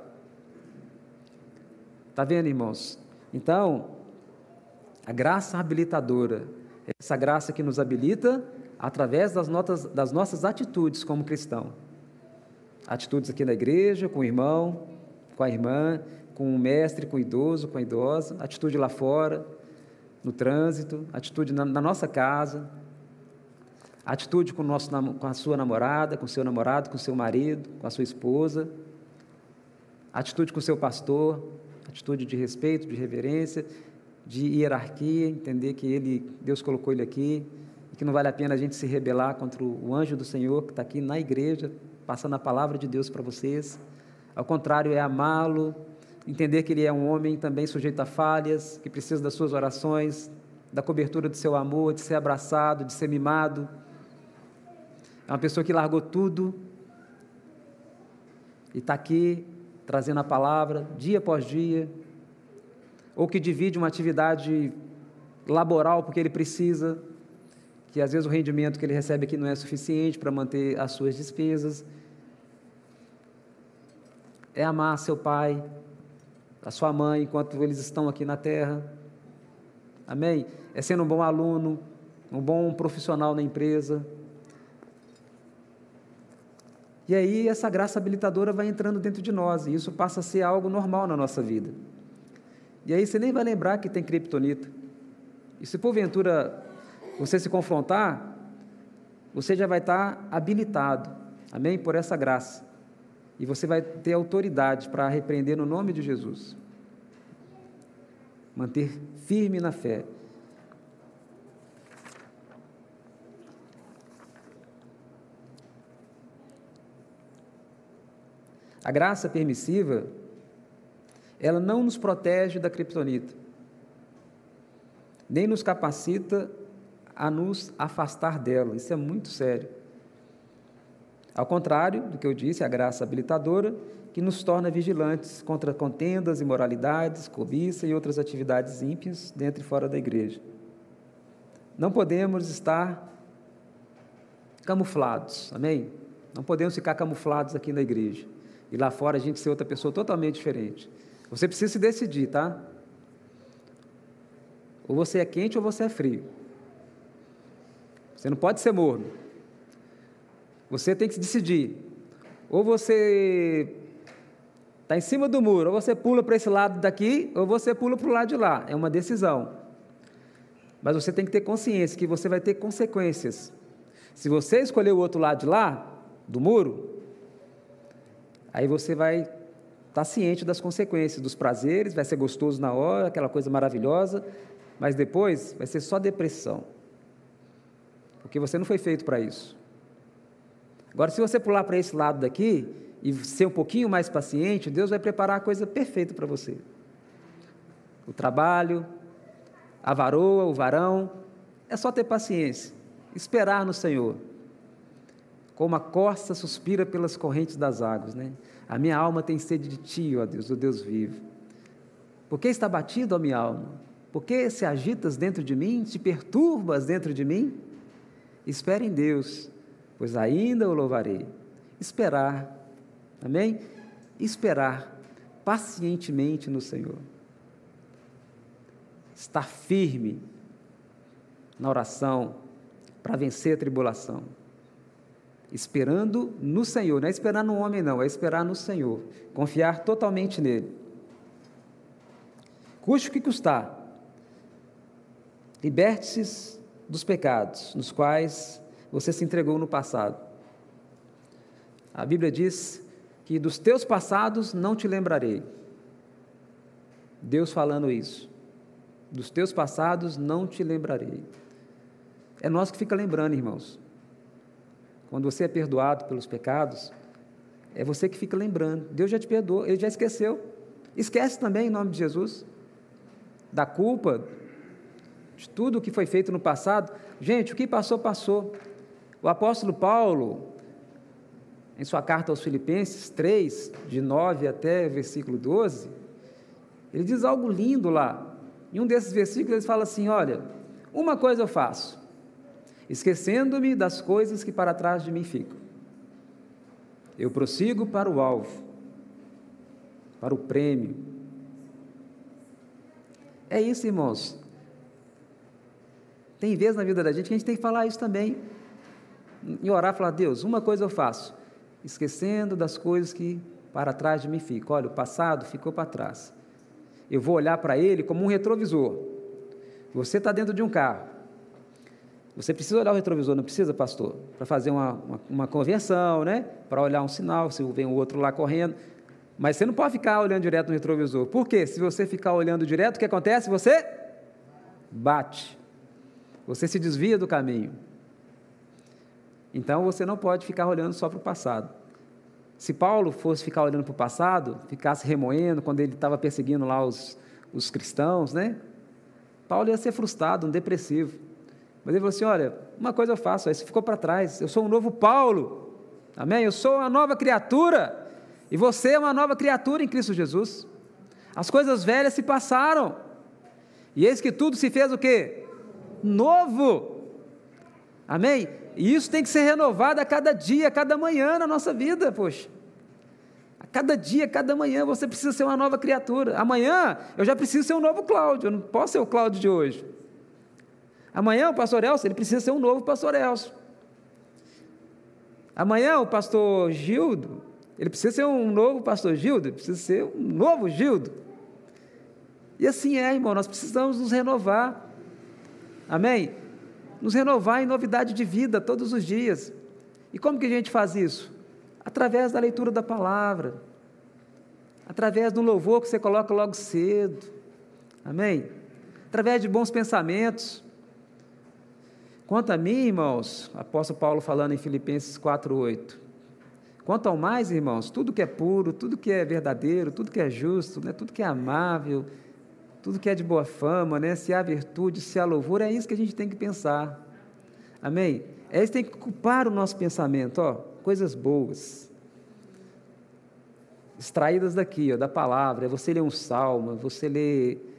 Está vendo, irmãos? Então, A graça habilitadora, essa graça que nos habilita através das, notas, das nossas atitudes como cristão. Atitudes aqui na igreja, com o irmão, com a irmã, com o mestre, com o idoso, com a idosa, atitude lá fora, no trânsito, atitude na, na nossa casa, atitude com, nosso, com a sua namorada, com o seu namorado, com o seu marido, com a sua esposa, atitude com o seu pastor, atitude de respeito, de reverência, de hierarquia, entender que ele, Deus colocou ele aqui, e que não vale a pena a gente se rebelar contra o anjo do Senhor que está aqui na igreja, passando a palavra de Deus para vocês. Ao contrário, é amá-lo, entender que ele é um homem também sujeito a falhas, que precisa das suas orações, da cobertura do seu amor, de ser abraçado, de ser mimado. É uma pessoa que largou tudo e está aqui trazendo a palavra dia após dia, ou que divide uma atividade laboral porque ele precisa, que às vezes o rendimento que ele recebe aqui não é suficiente para manter as suas despesas. É amar seu pai, a sua mãe enquanto eles estão aqui na terra. Amém? É sendo um bom aluno, um bom profissional na empresa. E aí essa graça habilitadora vai entrando dentro de nós, e isso passa a ser algo normal na nossa vida. E aí você nem vai lembrar que tem criptonita. E se porventura você se confrontar, você já vai estar habilitado, amém? Por essa graça. E você vai ter autoridade para repreender no nome de Jesus. Manter firme na fé. A graça permissiva, ela não nos protege da criptonita, nem nos capacita a nos afastar dela. Isso é muito sério. Ao contrário do que eu disse, a graça habilitadora, que nos torna vigilantes contra contendas, imoralidades, cobiça e outras atividades ímpias dentro e fora da igreja. Não podemos estar camuflados, amém? Não podemos ficar camuflados aqui na igreja. E lá fora a gente ser outra pessoa totalmente diferente. Você precisa se decidir, tá? Ou você é quente ou você é frio. Você não pode ser morno. Você tem que se decidir. Ou você está em cima do muro, ou você pula para esse lado daqui, ou você pula para o lado de lá. É uma decisão. Mas você tem que ter consciência que você vai ter consequências. Se você escolher o outro lado de lá, do muro, aí você vai estar tá ciente das consequências, dos prazeres, vai ser gostoso na hora, aquela coisa maravilhosa, mas depois vai ser só depressão. Porque você não foi feito para isso. Agora, se você pular para esse lado daqui e ser um pouquinho mais paciente, Deus vai preparar a coisa perfeita para você. O trabalho, a varoa, o varão, é só ter paciência, esperar no Senhor. Como a corça suspira pelas correntes das águas, né? A minha alma tem sede de ti, ó Deus, o Deus vivo. Por que está batido a minha alma? Por que se agitas dentro de mim, te perturbas dentro de mim? Espere em Deus, pois ainda o louvarei. Esperar, amém? Esperar pacientemente no Senhor. Estar firme na oração para vencer a tribulação. Esperando no Senhor, não é esperar no homem, não, é esperar no Senhor. Confiar totalmente nele. Custe o que custar. Liberte-se dos pecados nos quais você se entregou no passado. A Bíblia diz que dos teus passados não te lembrarei. Deus falando isso. Dos teus passados não te lembrarei. É nós que fica lembrando, irmãos. Quando você é perdoado pelos pecados, é você que fica lembrando. Deus já te perdoou, ele já esqueceu. Esquece também em nome de Jesus da culpa, de tudo o que foi feito no passado. Gente, o que passou, passou. O apóstolo Paulo, em sua carta aos Filipenses 3, de 9 até versículo 12, ele diz algo lindo lá. Em um desses versículos ele fala assim: Olha, uma coisa eu faço, esquecendo-me das coisas que para trás de mim ficam. Eu prossigo para o alvo, para o prêmio. É isso, irmãos. Tem vezes na vida da gente que a gente tem que falar isso também. E orar, falar, Deus, uma coisa eu faço, esquecendo das coisas que para trás de mim ficam. Olha, o passado ficou para trás. Eu vou olhar para ele como um retrovisor. Você está dentro de um carro. Você precisa olhar o retrovisor, não precisa, pastor? Para fazer uma, uma, uma, conversão, né? Para olhar um sinal, se vem o outro lá correndo. Mas você não pode ficar olhando direto no retrovisor. Por quê? Se você ficar olhando direto, o que acontece? Você bate. Você se desvia do caminho. Então você não pode ficar olhando só para o passado. Se Paulo fosse ficar olhando para o passado, ficasse remoendo quando ele estava perseguindo lá os, os cristãos, né? Paulo ia ser frustrado, um depressivo. Mas ele falou assim: olha, uma coisa eu faço, isso ficou para trás, eu sou um novo Paulo, amém? Eu sou uma nova criatura, e você é uma nova criatura em Cristo Jesus. As coisas velhas se passaram, e eis que tudo se fez o quê? Novo, amém? E isso tem que ser renovado a cada dia, a cada manhã na nossa vida, poxa. A cada dia, a cada manhã você precisa ser uma nova criatura. Amanhã eu já preciso ser um novo Cláudio, eu não posso ser o Cláudio de hoje. Amanhã o pastor Elcio, ele precisa ser um novo pastor Elcio. Amanhã o pastor Gildo, ele precisa ser um novo pastor Gildo, ele precisa ser um novo Gildo. E assim é, irmão, nós precisamos nos renovar. Amém? Nos renovar em novidade de vida todos os dias. E como que a gente faz isso? Através da leitura da palavra, através do louvor que você coloca logo cedo. Amém? Através de bons pensamentos. Quanto a mim, irmãos, apóstolo Paulo falando em Filipenses 4:8. Quanto ao mais, irmãos, tudo que é puro, tudo que é verdadeiro, tudo que é justo, né, tudo que é amável, tudo que é de boa fama, né, se há virtude, se há louvor, é isso que a gente tem que pensar. Amém? É isso que tem que ocupar o nosso pensamento, ó, coisas boas. Extraídas daqui, ó, da palavra, é você ler um salmo, é você ler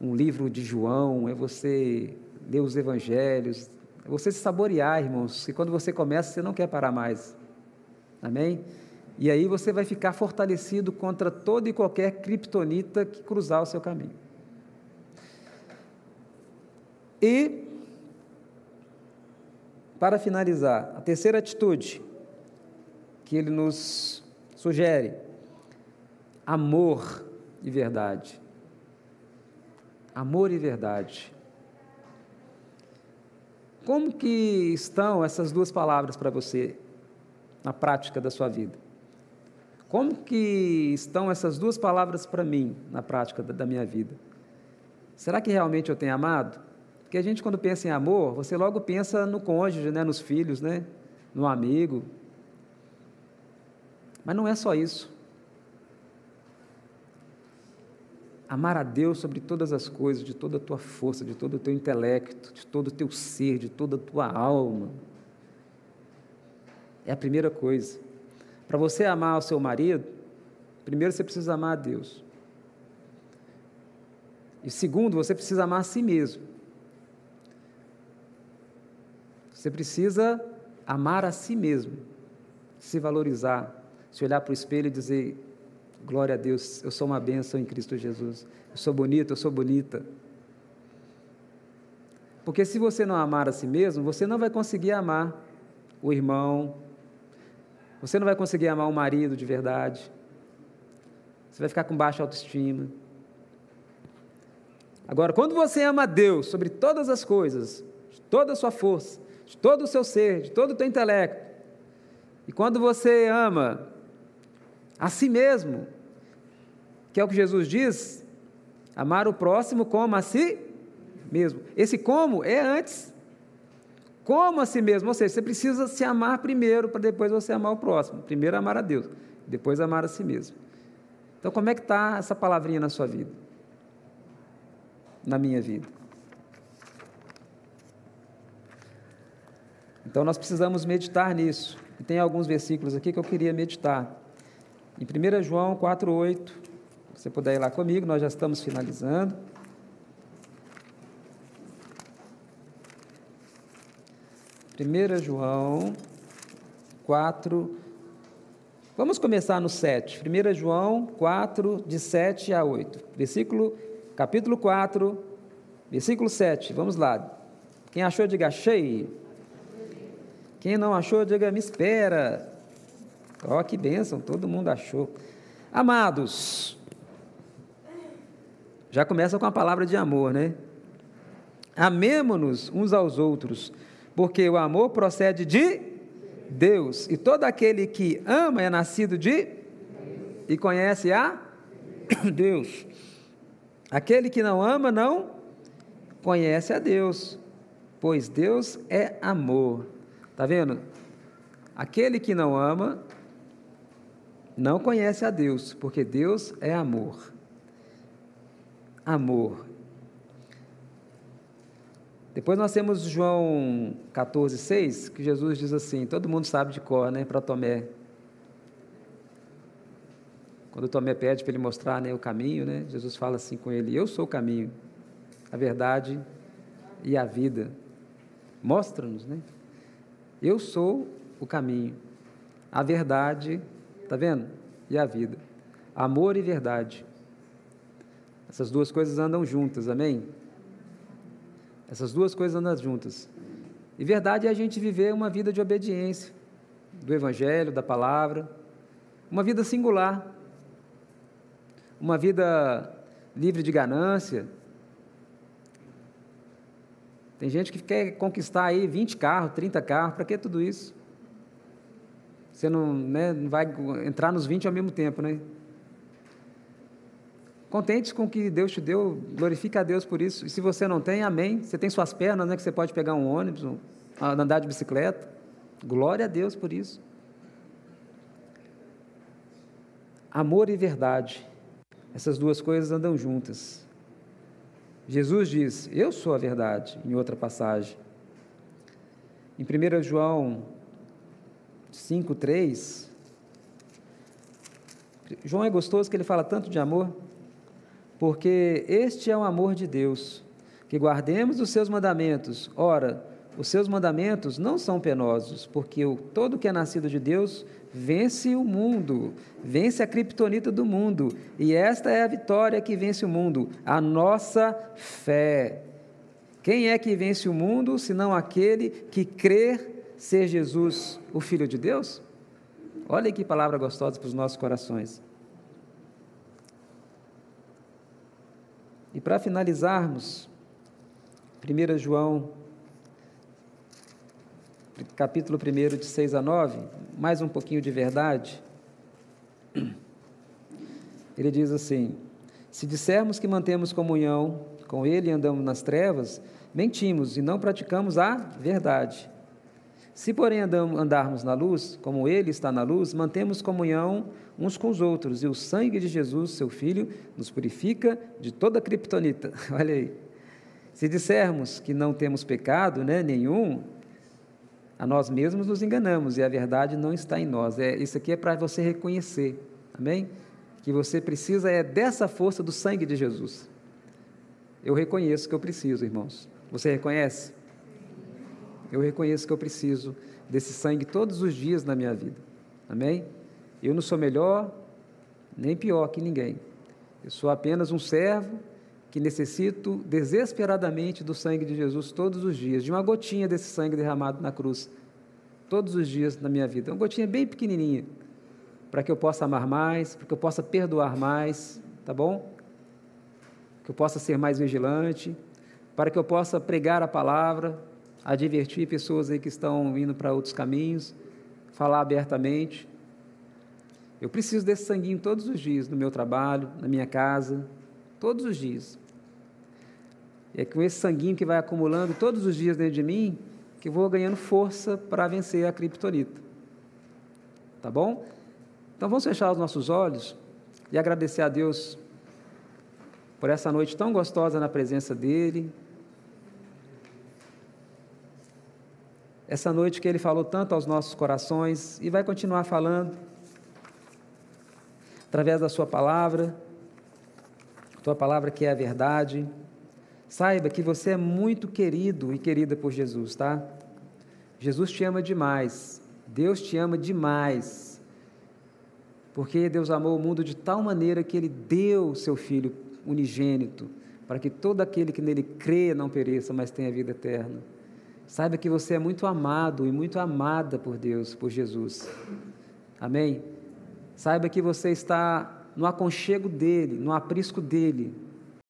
um livro de João, é você ler os evangelhos, é você se saborear, irmãos, que quando você começa, você não quer parar mais. Amém? E aí você vai ficar fortalecido contra toda e qualquer criptonita que cruzar o seu caminho. E, para finalizar, a terceira atitude que ele nos sugere: amor e verdade. Amor e verdade. Como que estão essas duas palavras para você na prática da sua vida? Como que estão essas duas palavras para mim na prática da, minha vida? Será que realmente eu tenho amado? Porque a gente quando pensa em amor, você logo pensa no cônjuge, né, nos filhos, né, no amigo. Mas não é só isso. amar a Deus sobre todas as coisas, de toda a tua força, de todo o teu intelecto, de todo o teu ser, de toda a tua alma. É a primeira coisa. Para você amar o seu marido, primeiro você precisa amar a Deus. E segundo, você precisa amar a si mesmo. Você precisa amar a si mesmo, se valorizar, se olhar para o espelho e dizer: Glória a Deus, eu sou uma bênção em Cristo Jesus. Eu sou bonito, eu sou bonita. Porque se você não amar a si mesmo, você não vai conseguir amar o irmão, você não vai conseguir amar o marido de verdade, você vai ficar com baixa autoestima. Agora, quando você ama a Deus sobre todas as coisas, de toda a sua força, de todo o seu ser, de todo o teu intelecto, e quando você ama a si mesmo, que é o que Jesus diz, amar o próximo como a si mesmo. Esse como é antes. Como a si mesmo, ou seja, você precisa se amar primeiro para depois você amar o próximo. Primeiro amar a Deus, depois amar a si mesmo. Então, como é que está essa palavrinha na sua vida? Na minha vida. Então, nós precisamos meditar nisso. E tem alguns versículos aqui que eu queria meditar. Em 1 João 4,8, se você puder ir lá comigo, nós já estamos finalizando. Primeira João 4, vamos começar no 7. 1 João 4, de 7 a 8. Versículo, capítulo 4, versículo 7. Vamos lá. Quem achou, diga achei. Quem não achou, diga me espera. Ó, oh, que bênção, todo mundo achou. Amados, já começa com a palavra de amor, né? Amemo-nos uns aos outros, porque o amor procede de Deus, e todo aquele que ama é nascido de e conhece a Deus. Aquele que não ama não conhece a Deus, pois Deus é amor. Está vendo? Aquele que não ama não conhece a Deus, porque Deus é amor. Amor. Depois nós temos João 14, 6, que Jesus diz assim, todo mundo sabe de cor, né, para Tomé. Quando Tomé pede para ele mostrar né, o caminho, né, Jesus fala assim com ele, eu sou o caminho, a verdade e a vida. Mostra-nos, né? Eu sou o caminho, a verdade, tá vendo? E a vida. Amor e verdade. Essas duas coisas andam juntas, amém? Essas duas coisas andam juntas. E verdade é a gente viver uma vida de obediência do Evangelho, da palavra, uma vida singular, uma vida livre de ganância, tem gente que quer conquistar aí 20 carros, 30 carros, para que tudo isso? Você não, né, não vai entrar nos 20 ao mesmo tempo, né? Contentes com o que Deus te deu, glorifica a Deus por isso. E se você não tem, amém. Você tem suas pernas, né, que você pode pegar um ônibus, um, andar de bicicleta. Glória a Deus por isso. Amor e verdade. Essas duas coisas andam juntas. Jesus diz: Eu sou a verdade, em outra passagem. Em 1 João 5,3, João é gostoso que ele fala tanto de amor, porque este é o amor de Deus, que guardemos os seus mandamentos. Ora, os seus mandamentos não são penosos, porque o, todo que é nascido de Deus vence o mundo, vence a criptonita do mundo, e esta é a vitória que vence o mundo, a nossa fé. Quem é que vence o mundo, senão aquele que crê ser Jesus, o Filho de Deus? Olha que palavra gostosa para os nossos corações. E para finalizarmos, 1 João capítulo 1, de 6 a 9, mais um pouquinho de verdade. Ele diz assim: Se dissermos que mantemos comunhão com Ele e andamos nas trevas, mentimos e não praticamos a verdade. Se, porém, andarmos na luz, como Ele está na luz, mantemos comunhão uns com os outros, e o sangue de Jesus, seu Filho, nos purifica de toda a criptonita. Olha aí. Se dissermos que não temos pecado né, nenhum, a nós mesmos nos enganamos e a verdade não está em nós. É, isso aqui é para você reconhecer, amém? Que você precisa é dessa força do sangue de Jesus. Eu reconheço que eu preciso, irmãos. Você reconhece? Eu reconheço que eu preciso desse sangue todos os dias na minha vida. Amém? Eu não sou melhor nem pior que ninguém. Eu sou apenas um servo que necessito desesperadamente do sangue de Jesus todos os dias, de uma gotinha desse sangue derramado na cruz, todos os dias na minha vida. Uma gotinha bem pequenininha, para que eu possa amar mais, para que eu possa perdoar mais, tá bom? Que eu possa ser mais vigilante, para que eu possa pregar a palavra, advertir pessoas aí que estão indo para outros caminhos, falar abertamente. Eu preciso desse sanguinho todos os dias no meu trabalho, na minha casa, todos os dias. É com esse sanguinho que vai acumulando todos os dias dentro de mim que vou ganhando força para vencer a criptonita. Tá bom? Então vamos fechar os nossos olhos e agradecer a Deus por essa noite tão gostosa na presença dEle. Essa noite que Ele falou tanto aos nossos corações e vai continuar falando através da Sua palavra, Tua palavra que é a verdade. Saiba que você é muito querido e querida por Jesus, tá? Jesus te ama demais. Deus te ama demais. Porque Deus amou o mundo de tal maneira que ele deu o seu filho unigênito, para que todo aquele que nele crê não pereça, mas tenha vida eterna. Saiba que você é muito amado e muito amada por Deus, por Jesus. Amém? Saiba que você está no aconchego dele, no aprisco dele